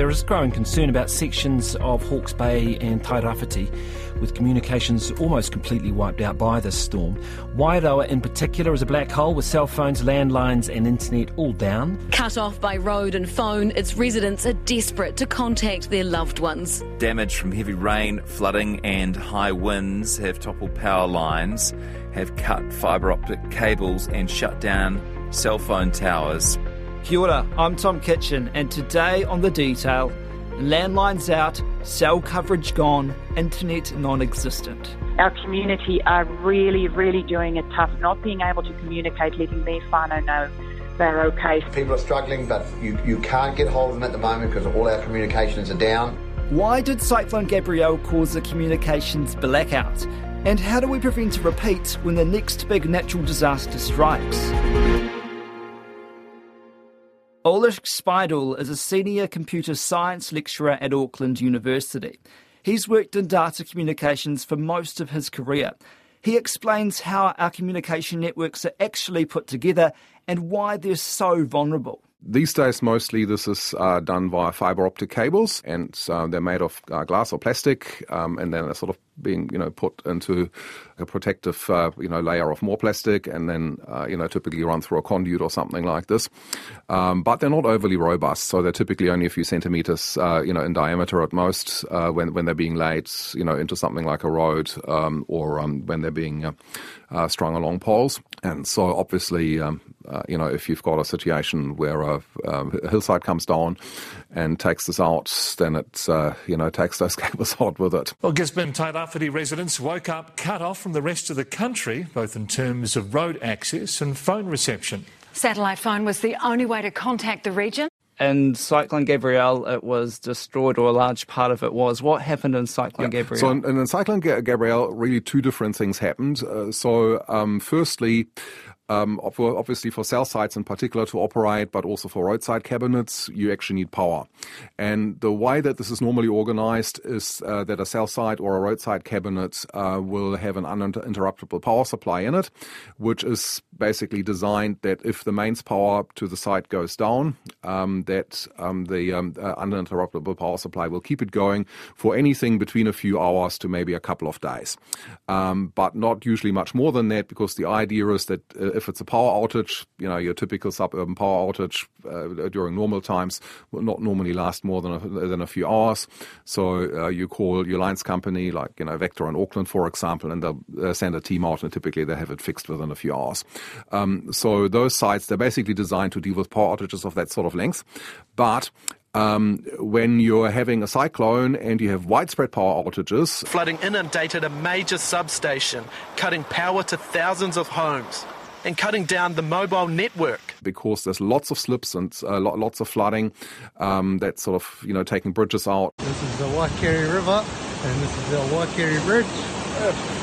there is growing concern about sections of Hawke's Bay and Tairāwhiti with communications almost completely wiped out by this storm. Wairoa in particular is a black hole with cell phones, landlines and internet all down. Cut off by road and phone, its residents are desperate to contact their loved ones. Damage from heavy rain, flooding and high winds have toppled power lines, have cut fibre optic cables and shut down cell phone towers. Kia ora, I'm Tom Kitchen, and today on The Detail, landlines out, cell coverage gone, internet non existent. Our community are really, really doing it tough, not being able to communicate, letting their whānau know they're okay. People are struggling, but you, you can't get hold of them at the moment because all our communications are down. Why did Cyclone Gabrielle cause a communications blackout? And how do we prevent a repeat when the next big natural disaster strikes? Ulrich Speidel is a senior computer science lecturer at Auckland University. He's worked in data communications for most of his career. He explains how our communication networks are actually put together and why they're so vulnerable. These days, mostly this is uh, done via fiber optic cables, and uh, they're made of uh, glass or plastic, um, and then they're sort of being, you know, put into a protective, uh, you know, layer of more plastic, and then, uh, you know, typically run through a conduit or something like this. Um, but they're not overly robust, so they're typically only a few centimeters, uh, you know, in diameter at most when when they're being laid, you know, into something like a road um, or um, when they're being strung along poles. And so, obviously, um, you know, if you've got a situation where a, um, a hillside comes down and takes this out, then it, uh, you know, takes those cables out with it. Well, Gisborne Tairāwhiti residents woke up cut off from the rest of the country, both in terms of road access and phone reception. Satellite phone was the only way to contact the region. In Cyclone Gabrielle, it was destroyed, or a large part of it was. What happened in Cyclone yeah. Gabrielle? So, in, in Cyclone Gabrielle, really two different things happened. Uh, so, um, firstly, um, obviously for cell sites in particular to operate, but also for roadside cabinets, you actually need power. And the way that this is normally organized is uh, that a cell site or a roadside cabinet uh, will have an uninterruptible power supply in it, which is basically designed that if the mains power to the site goes down, um, that um, the um, uh, uninterruptible power supply will keep it going for anything between a few hours to maybe a couple of days. Um, but not usually much more than that because the idea is that uh, if it's a power outage, you know, your typical suburban power outage uh, during normal times will not normally last more than a, than a few hours. So uh, you call your lines company, like you know Vector in Auckland, for example, and they'll send a team out, and typically they have it fixed within a few hours. Um, so those sites they're basically designed to deal with power outages of that sort of length, but um, when you're having a cyclone and you have widespread power outages. Flooding inundated a major substation, cutting power to thousands of homes and cutting down the mobile network. Because there's lots of slips and uh, lots of flooding um, that's sort of, you know, taking bridges out. This is the Waikare River and this is the Waikare Bridge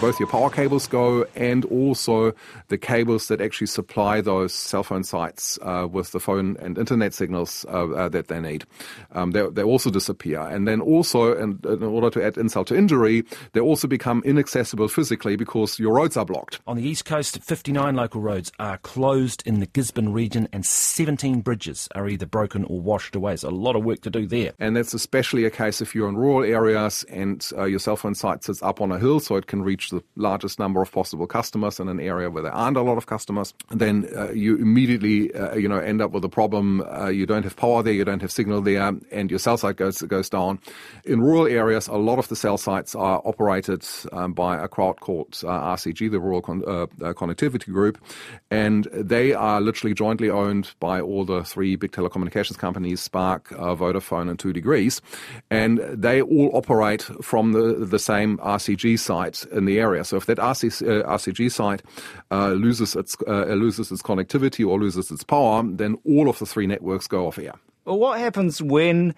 both your power cables go and also the cables that actually supply those cell phone sites uh, with the phone and internet signals uh, uh, that they need. Um, they, they also disappear. And then also, in, in order to add insult to injury, they also become inaccessible physically because your roads are blocked. On the east coast, 59 local roads are closed in the Gisborne region and 17 bridges are either broken or washed away. So a lot of work to do there. And that's especially a case if you're in rural areas and uh, your cell phone site sits up on a hill so it can reach the largest number of possible customers in an area where there aren't a lot of customers, then uh, you immediately uh, you know end up with a problem. Uh, you don't have power there, you don't have signal there, and your cell site goes goes down. In rural areas, a lot of the cell sites are operated um, by a crowd called uh, RCG, the Rural Con- uh, uh, Connectivity Group, and they are literally jointly owned by all the three big telecommunications companies, Spark, Vodafone, and Two Degrees, and they all operate from the the same RCG site in the area. So if that RC, uh, RCG site uh, loses its uh, loses its connectivity or loses its power, then all of the three networks go off air. Well, what happens when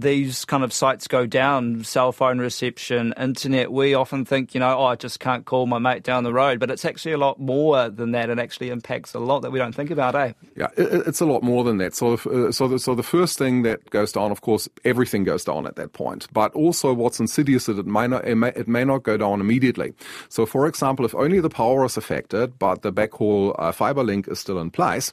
these kind of sites go down, cell phone reception, internet, we often think, you know, oh, I just can't call my mate down the road. But it's actually a lot more than that. It actually impacts a lot that we don't think about, eh? Yeah, it's a lot more than that. So, uh, so, the, so the first thing that goes down, of course, everything goes down at that point. But also, what's insidious is it may not, it may, it may not go down immediately. So, for example, if only the power is affected, but the backhaul uh, fiber link is still in place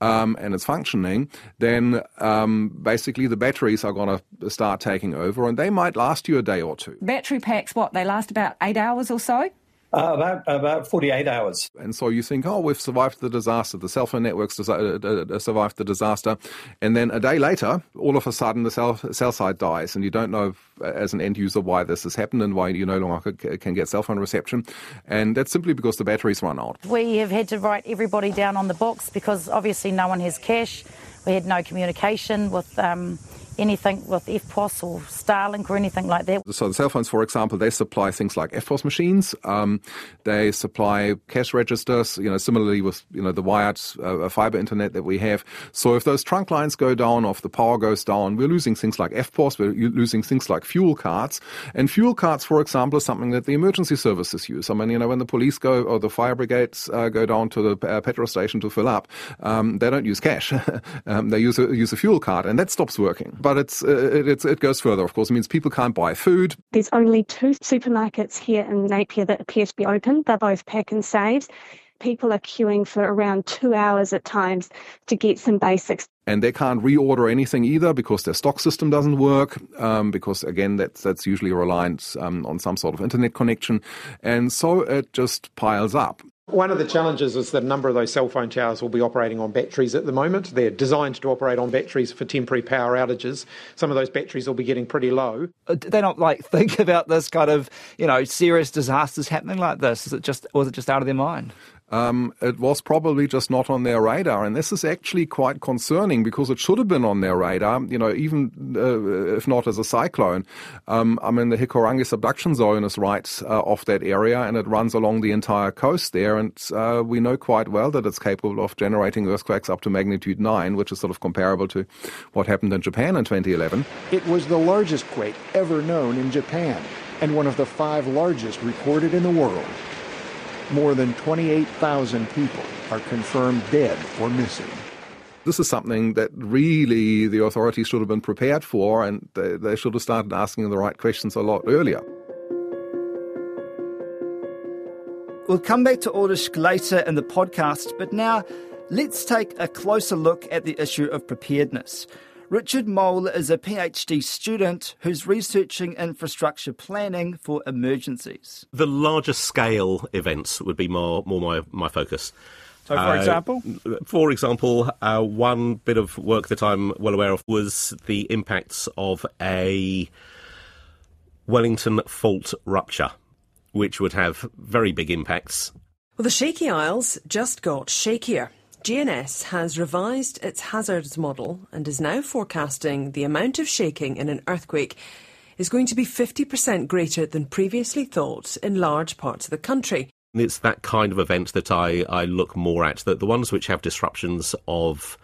um, and it's functioning, then um, basically the batteries are going to start taking over, and they might last you a day or two. Battery packs, what they last about eight hours or so. Uh, about about 48 hours. And so you think, oh, we've survived the disaster. The cell phone networks uh, uh, survived the disaster. And then a day later, all of a sudden, the cell, cell site dies. And you don't know, if, as an end user, why this has happened and why you no longer can get cell phone reception. And that's simply because the batteries run out. We have had to write everybody down on the books because obviously no one has cash. We had no communication with. Um, anything with EFTPOS or Starlink or anything like that. So the cell phones, for example, they supply things like EFTPOS machines. Um, they supply cash registers. You know, similarly with you know the wired uh, fiber internet that we have. So if those trunk lines go down, or if the power goes down, we're losing things like EFTPOS. We're losing things like fuel cards. And fuel cards, for example, is something that the emergency services use. I mean, you know, when the police go or the fire brigades uh, go down to the uh, petrol station to fill up, um, they don't use cash. um, they use a, use a fuel card, and that stops working but it's, uh, it, it's, it goes further, of course. It means people can't buy food. There's only two supermarkets here in Napier that appear to be open. They're both Pak'nSaves. People are queuing for around two hours at times to get some basics and they can't reorder anything either because their stock system doesn't work. Um, because again, that's that's usually reliant um, on some sort of internet connection, and so it just piles up. One of the challenges is that a number of those cell phone towers will be operating on batteries at the moment. They're designed to operate on batteries for temporary power outages. Some of those batteries will be getting pretty low. Uh, do they not like think about this kind of you know serious disasters happening like this? Is it just was it just out of their mind? Um, it was probably just not on their radar. And this is actually quite concerning because it should have been on their radar, you know, even uh, if not as a cyclone. Um, I mean, the Hikurangi subduction zone is right uh, off that area and it runs along the entire coast there. And uh, we know quite well that it's capable of generating earthquakes up to magnitude 9, which is sort of comparable to what happened in Japan in 2011. It was the largest quake ever known in Japan and one of the five largest recorded in the world more than 28,000 people are confirmed dead or missing. This is something that really the authorities should have been prepared for, and they, they should have started asking the right questions a lot earlier. We'll come back to Ulrich later in the podcast, but now let's take a closer look at the issue of preparedness. Richard Mole is a PhD student who's researching infrastructure planning for emergencies. The larger scale events would be more, more my, my focus. So, for uh, example? For example, uh, one bit of work that I'm well aware of was the impacts of a Wellington fault rupture, which would have very big impacts. Well, the shaky isles just got shakier. GNS has revised its hazards model and is now forecasting the amount of shaking in an earthquake is going to be 50% greater than previously thought in large parts of the country. It's that kind of event that I, I look more at, the, the ones which have disruptions of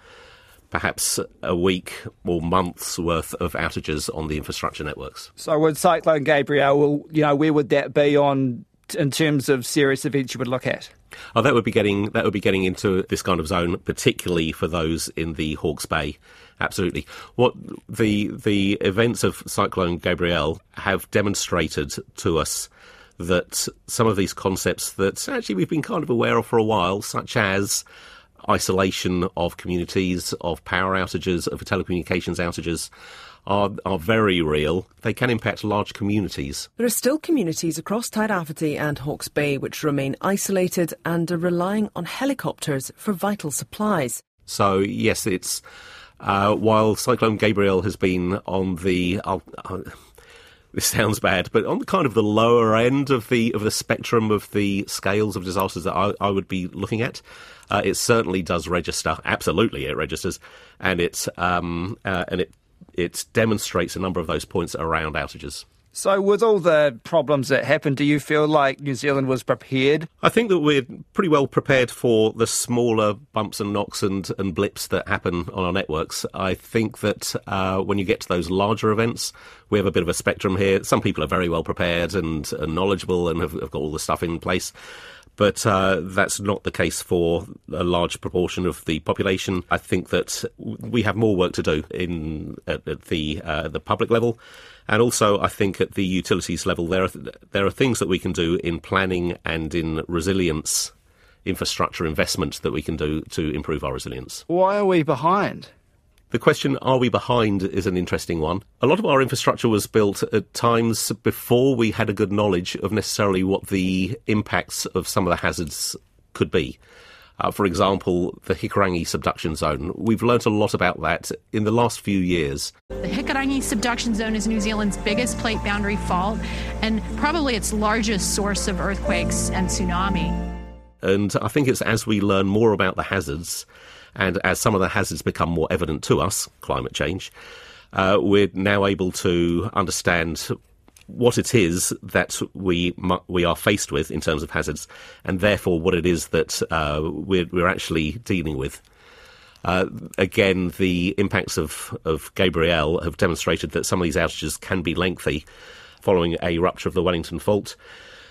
perhaps a week or months worth of outages on the infrastructure networks. So would Cyclone Gabrielle, you know, where would that be on in terms of serious events you would look at? Oh, that would be getting that would be getting into this kind of zone, particularly for those in the Hawke's Bay. Absolutely. What the the events of Cyclone Gabrielle have demonstrated to us that some of these concepts that actually we've been kind of aware of for a while, such as isolation of communities, of power outages, of telecommunications outages, are, are very real. They can impact large communities. There are still communities across Tairāwhiti and Hawke's Bay which remain isolated and are relying on helicopters for vital supplies. So, yes, it's. Uh, while Cyclone Gabrielle has been on the. Uh, this sounds bad, but on the kind of the lower end of the of the spectrum of the scales of disasters that I, I would be looking at. Uh, it certainly does register. Absolutely, it registers, and it's um, uh, and it it demonstrates a number of those points around outages. So, with all the problems that happened, do you feel like New Zealand was prepared? I think that we're pretty well prepared for the smaller bumps and knocks and, and blips that happen on our networks. I think that uh, when you get to those larger events, we have a bit of a spectrum here. Some people are very well prepared and, and knowledgeable and have, have got all the stuff in place but uh, that's not the case for a large proportion of the population. I think that we have more work to do in at, at the uh, the public level, and also I think at the utilities level there are there are things that we can do in planning and in resilience infrastructure investment that we can do to improve our resilience. Why are we behind? The question, are we behind, is an interesting one. A lot of our infrastructure was built at times before we had a good knowledge of necessarily what the impacts of some of the hazards could be. Uh, for example, the Hikurangi subduction zone. We've learnt a lot about that in the last few years. The Hikurangi subduction zone is New Zealand's biggest plate boundary fault and probably its largest source of earthquakes and tsunami. And I think it's as we learn more about the hazards and as some of the hazards become more evident to us, climate change, uh, we're now able to understand what it is that we we are faced with in terms of hazards, and therefore what it is that uh, we're, we're actually dealing with. Uh, again, the impacts of, of Gabrielle have demonstrated that some of these outages can be lengthy. Following a rupture of the Wellington fault,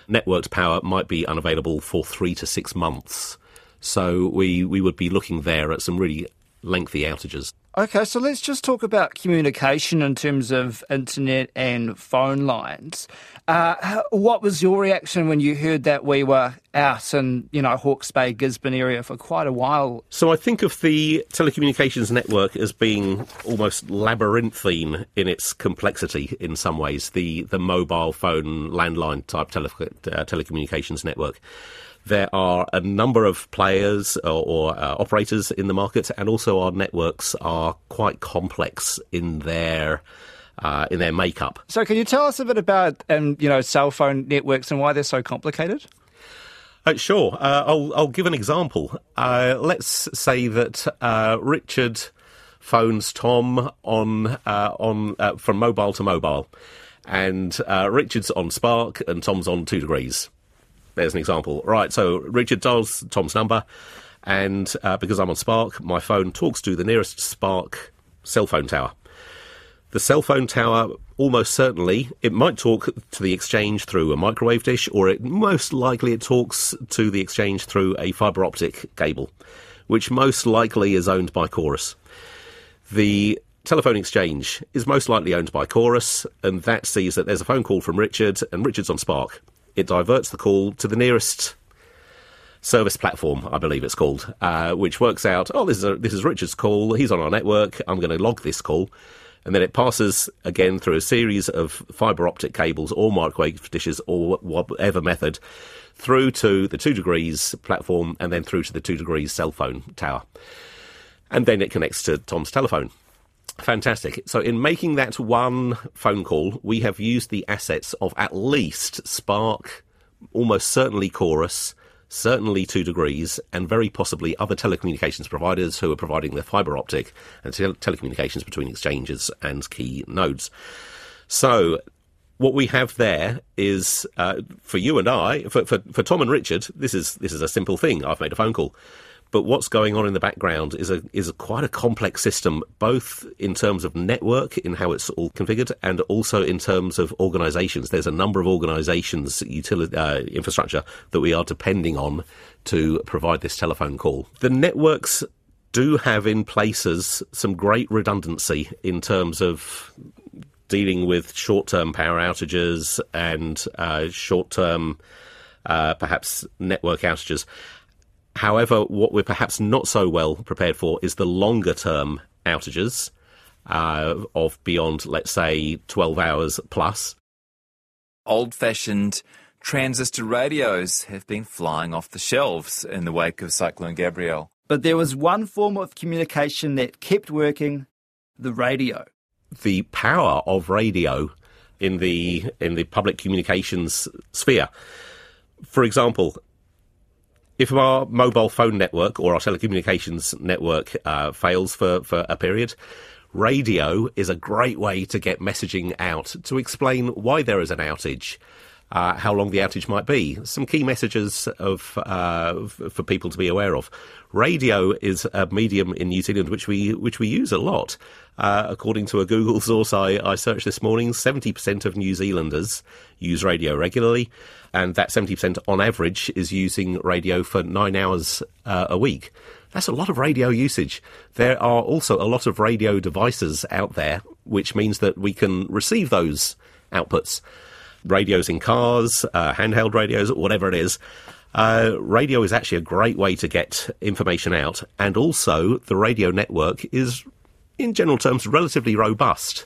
networked power might be unavailable for three to six months. So we, we would be looking there at some really lengthy outages. Okay, so let's just talk about communication in terms of internet and phone lines. Uh, what was your reaction when you heard that we were out in, you know, Hawke's Bay, Gisborne area for quite a while? So I think of the telecommunications network as being almost labyrinthine in its complexity in some ways, the, the mobile phone landline type tele, uh, telecommunications network there are a number of players or, or uh, operators in the market, and also our networks are quite complex in their uh, in their makeup. So, can you tell us a bit about um, you know cell phone networks and why they're so complicated? Uh, sure. Uh, I'll, I'll give an example. Uh, let's say that uh, Richard phones Tom on on from mobile to mobile, and Richard's on Spark and Tom's on Two Degrees. There's an example. Right, so Richard dials Tom's number, and uh, because I'm on Spark, my phone talks to the nearest Spark cell phone tower. The cell phone tower, almost certainly, it might talk to the exchange through a microwave dish, or it most likely it talks to the exchange through a fibre optic cable, which most likely is owned by Chorus. The telephone exchange is most likely owned by Chorus, and that sees that there's a phone call from Richard, and Richard's on Spark it diverts the call to the nearest service platform, I believe it's called, uh, which works out, oh, this is, a, this is Richard's call, he's on our network, I'm going to log this call. And then it passes again through a series of fibre optic cables or microwave dishes or whatever method through to the two degrees platform and then through to the two degrees cell phone tower. And then it connects to Tom's telephone. Fantastic. So, in making that one phone call, we have used the assets of at least Spark, almost certainly Chorus, certainly Two Degrees, and very possibly other telecommunications providers who are providing the fibre optic and tele- telecommunications between exchanges and key nodes. So, what we have there is uh, for you and I, for, for, for Tom and Richard, this is this is a simple thing. I've made a phone call. But what's going on in the background is a is a quite a complex system, both in terms of network, in how it's all configured, and also in terms of organisations. There's a number of organisations, utility uh, infrastructure that we are depending on to provide this telephone call. The networks do have in places some great redundancy in terms of dealing with short-term power outages and uh, short-term, uh, perhaps network outages. However, what we're perhaps not so well prepared for is the longer term outages uh, of beyond, let's say, 12 hours plus. Old fashioned transistor radios have been flying off the shelves in the wake of Cyclone Gabrielle. But there was one form of communication that kept working the radio. The power of radio in the in the public communications sphere. For example, if our mobile phone network or our telecommunications network uh, fails for, for a period, Radio is a great way to get messaging out to explain why there is an outage. Uh, how long the outage might be, some key messages of uh, for people to be aware of. Radio is a medium in New Zealand which we which we use a lot. Uh, according to a Google source I, I searched this morning, seventy percent of New Zealanders use radio regularly, and that seventy percent on average is using radio for nine hours uh, a week. That's a lot of radio usage. There are also a lot of radio devices out there, which means that we can receive those outputs. Radios in cars, uh, handheld radios, whatever it is. Uh, radio is actually a great way to get information out, and also the radio network is, in general terms, relatively robust.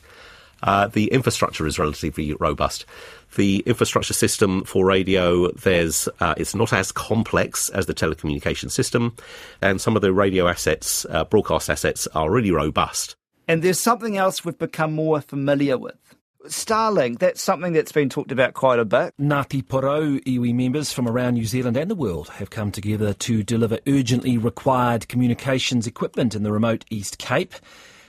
Uh, the infrastructure is relatively robust. The infrastructure system for radio, there's uh, it's not as complex as the telecommunication system, and some of the radio assets, uh, broadcast assets, are really robust. And there's something else we've become more familiar with. Starlink, that's something that's been talked about quite a bit. Ngāti Porou iwi members from around New Zealand and the world have come together to deliver urgently required communications equipment in the remote East Cape.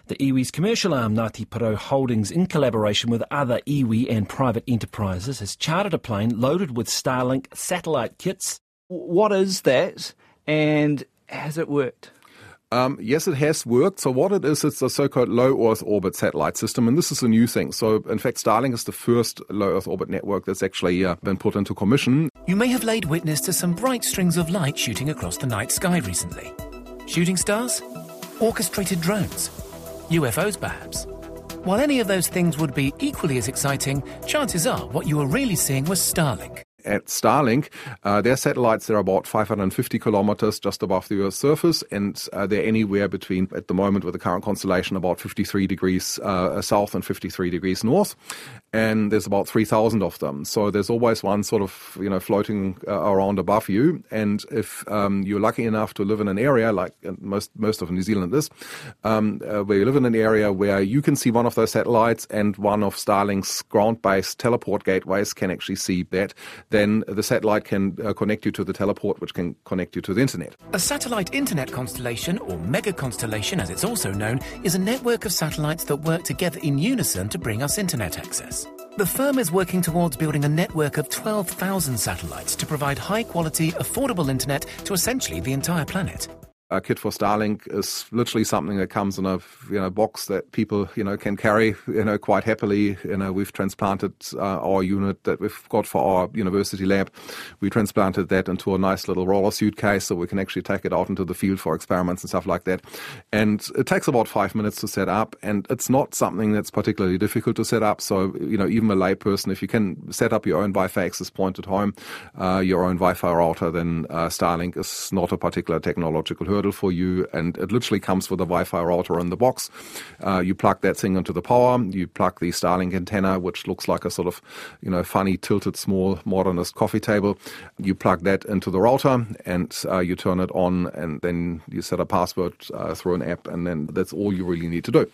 The iwi's commercial arm, Ngāti Porou Holdings, in collaboration with other iwi and private enterprises, has chartered a plane loaded with Starlink satellite kits. What is that, and has it worked? Um, yes, it has worked. So what it is, it's a so-called low Earth orbit satellite system, and this is a new thing. So in fact, Starlink is the first low Earth orbit network that's actually uh, been put into commission. You may have laid witness to some bright strings of light shooting across the night sky recently. Shooting stars? Orchestrated drones? UFOs, perhaps? While any of those things would be equally as exciting, chances are what you were really seeing was Starlink at Starlink, uh, their satellites are about 550 kilometers just above the Earth's surface, and uh, they're anywhere between, at the moment with the current constellation, about 53 degrees uh, south and 53 degrees north. And there's about 3,000 of them. So there's always one sort of, you know, floating uh, around above you. And if um, you're lucky enough to live in an area like uh, most, most of New Zealand is, um, uh, where you live in an area where you can see one of those satellites and one of Starlink's ground-based teleport gateways can actually see that, then the satellite can uh, connect you to the teleport, which can connect you to the internet. A satellite internet constellation, or mega constellation as it's also known, is a network of satellites that work together in unison to bring us internet access. The firm is working towards building a network of 12,000 satellites to provide high quality, affordable internet to essentially the entire planet a kit for Starlink is literally something that comes in a you know box that people you know can carry you know quite happily. You know we've transplanted uh, our unit that we've got for our university lab. We transplanted that into a nice little roller suitcase so we can actually take it out into the field for experiments and stuff like that. And it takes about five minutes to set up, and it's not something that's particularly difficult to set up. So you know even a layperson, if you can set up your own Wi-Fi access point at home, uh, your own Wi-Fi router, then uh, Starlink is not a particular technological hurdle hurdle for you, and it literally comes with a Wi-Fi router in the box. Uh, you plug that thing into the power. You plug the Starlink antenna, which looks like a sort of, you know, funny tilted small modernist coffee table. You plug that into the router, and uh, you turn it on, and then you set a password uh, through an app, and then that's all you really need to do.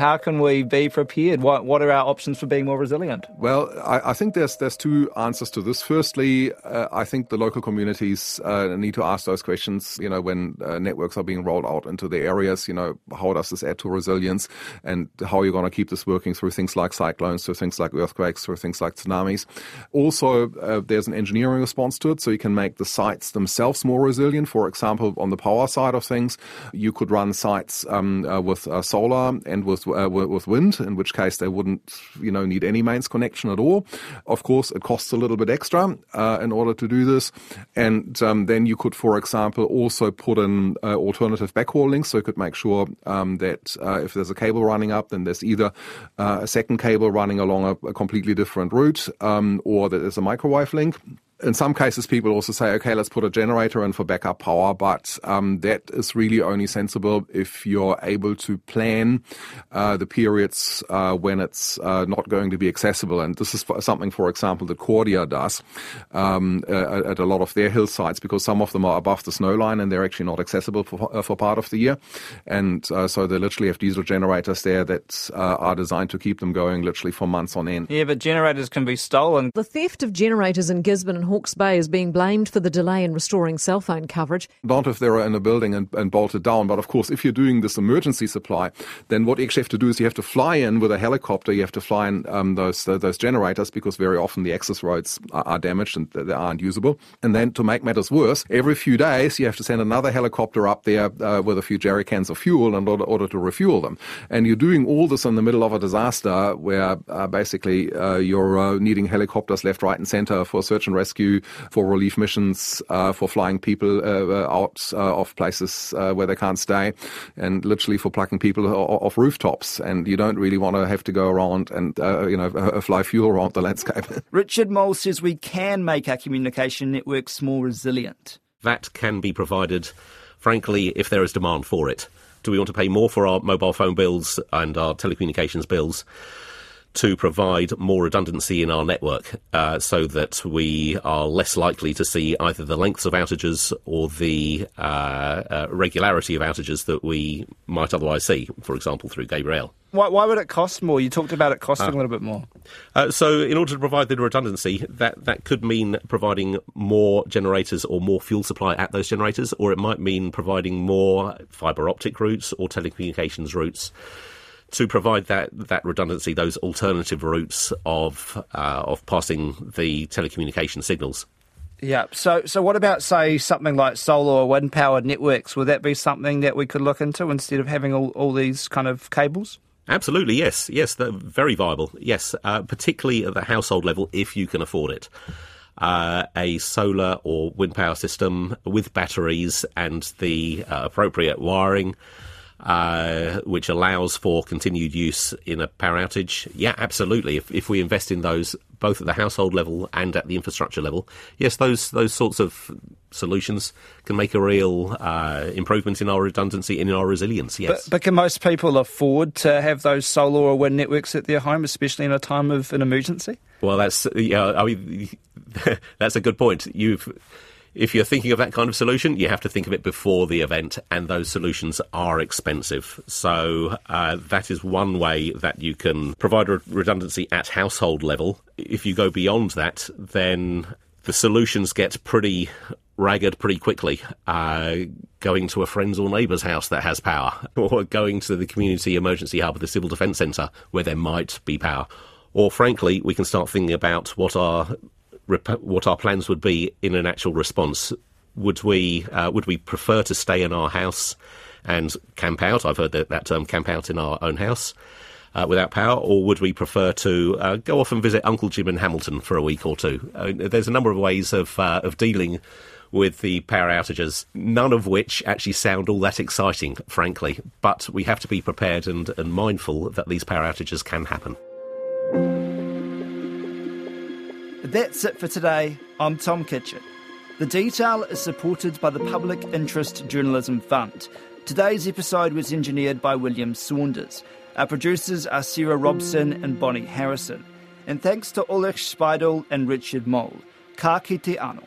How can we be prepared? What What are our options for being more resilient? Well, I, I think there's there's two answers to this. Firstly, uh, I think the local communities uh, need to ask those questions. You know, when uh, networks are being rolled out into the areas, you know, how does this add to resilience, and how are you going to keep this working through things like cyclones, through things like earthquakes, through things like tsunamis. Also, uh, there's an engineering response to it, so you can make the sites themselves more resilient. For example, on the power side of things, you could run sites um, uh, with uh, solar and with uh, with wind, in which case they wouldn't, you know, need any mains connection at all. Of course, it costs a little bit extra uh, in order to do this, and um, then you could, for example, also put in uh, alternative backhaul links, so you could make sure um, that uh, if there's a cable running up, then there's either uh, a second cable running along a, a completely different route, um, or that there's a microwave link in some cases, people also say, okay, let's put a generator in for backup power, but um, that is really only sensible if you're able to plan uh, the periods uh, when it's uh, not going to be accessible. And this is something, for example, that Kordia does um, uh, at a lot of their hillsides because some of them are above the snow line and they're actually not accessible for, uh, for part of the year. And uh, so they literally have diesel generators there that are designed to keep them going literally for months on end. Yeah, but generators can be stolen. The theft of generators in Gisborne and Hawke's Bay is being blamed for the delay in restoring cell phone coverage. Not if they're in a building and, and bolted down, but of course, if you're doing this emergency supply, then what you actually have to do is you have to fly in with a helicopter. You have to fly in um, those those generators because very often the access roads are, are damaged and they aren't usable. And then to make matters worse, every few days you have to send another helicopter up there uh, with a few jerry cans of fuel in order, order to refuel them. And you're doing all this in the middle of a disaster where uh, basically uh, you're uh, needing helicopters left, right, and center for search and rescue, for relief missions, uh, for flying people uh, uh out uh, of places uh, where they can't stay, and literally for plucking people off rooftops. And you don't really want to have to go around and you know fly fuel around the landscape. Richard Mole says we can make our communication networks more resilient. That can be provided, frankly, if there is demand for it. Do we want to pay more for our mobile phone bills and our telecommunications bills? To provide more redundancy in our network uh, so that we are less likely to see either the lengths of outages or the uh, uh, regularity of outages that we might otherwise see, for example, through Gabrielle. Why, why would it cost more? You talked about it costing uh, a little bit more. Uh, so, in order to provide the redundancy, that, that could mean providing more generators or more fuel supply at those generators, or it might mean providing more fibre optic routes or telecommunications routes to provide that that redundancy, those alternative routes of uh, of passing the telecommunication signals. Yeah. So, so what about say something like solar or wind powered networks? Would that be something that we could look into instead of having all, all these kind of cables? Absolutely, yes, yes, they're very viable. Yes, uh, particularly at the household level, if you can afford it. Uh, a solar or wind power system with batteries and the uh, appropriate wiring uh, which allows for continued use in a power outage, yeah, absolutely. If, if we invest in those both at the household level and at the infrastructure level, yes, those those sorts of solutions can make a real uh, improvement in our redundancy and in our resilience. Yes, but, but, can most people afford to have those solar or wind networks at their home, especially in a time of an emergency? Well, that's yeah. I mean, that's a good point. You've if you're thinking of that kind of solution, you have to think of it before the event, and those solutions are expensive. So uh, that is one way that you can provide redundancy at household level. If you go beyond that, then the solutions get pretty ragged pretty quickly. Uh, going to a friend's or neighbour's house that has power, or going to the community emergency hub the Civil Defence Centre where there might be power. Or frankly, we can start thinking about what our what our plans would be in an actual response. Would we uh, would we prefer to stay in our house and camp out? I've heard that, that term camp out in our own house. Uh, without power, or would we prefer to uh, go off and visit Uncle Jim in Hamilton for a week or two? Uh, there's a number of ways of uh, of dealing with the power outages, none of which actually sound all that exciting, frankly. But we have to be prepared and, and mindful that these power outages can happen. That's it for today. I'm Tom Kitchen. The detail is supported by the Public Interest Journalism Fund. Today's episode was engineered by William Saunders. Our producers are Sarah Robson and Bonnie Harrison. And thanks to Ulrich Speidel and Richard Mole. Ka kite ano.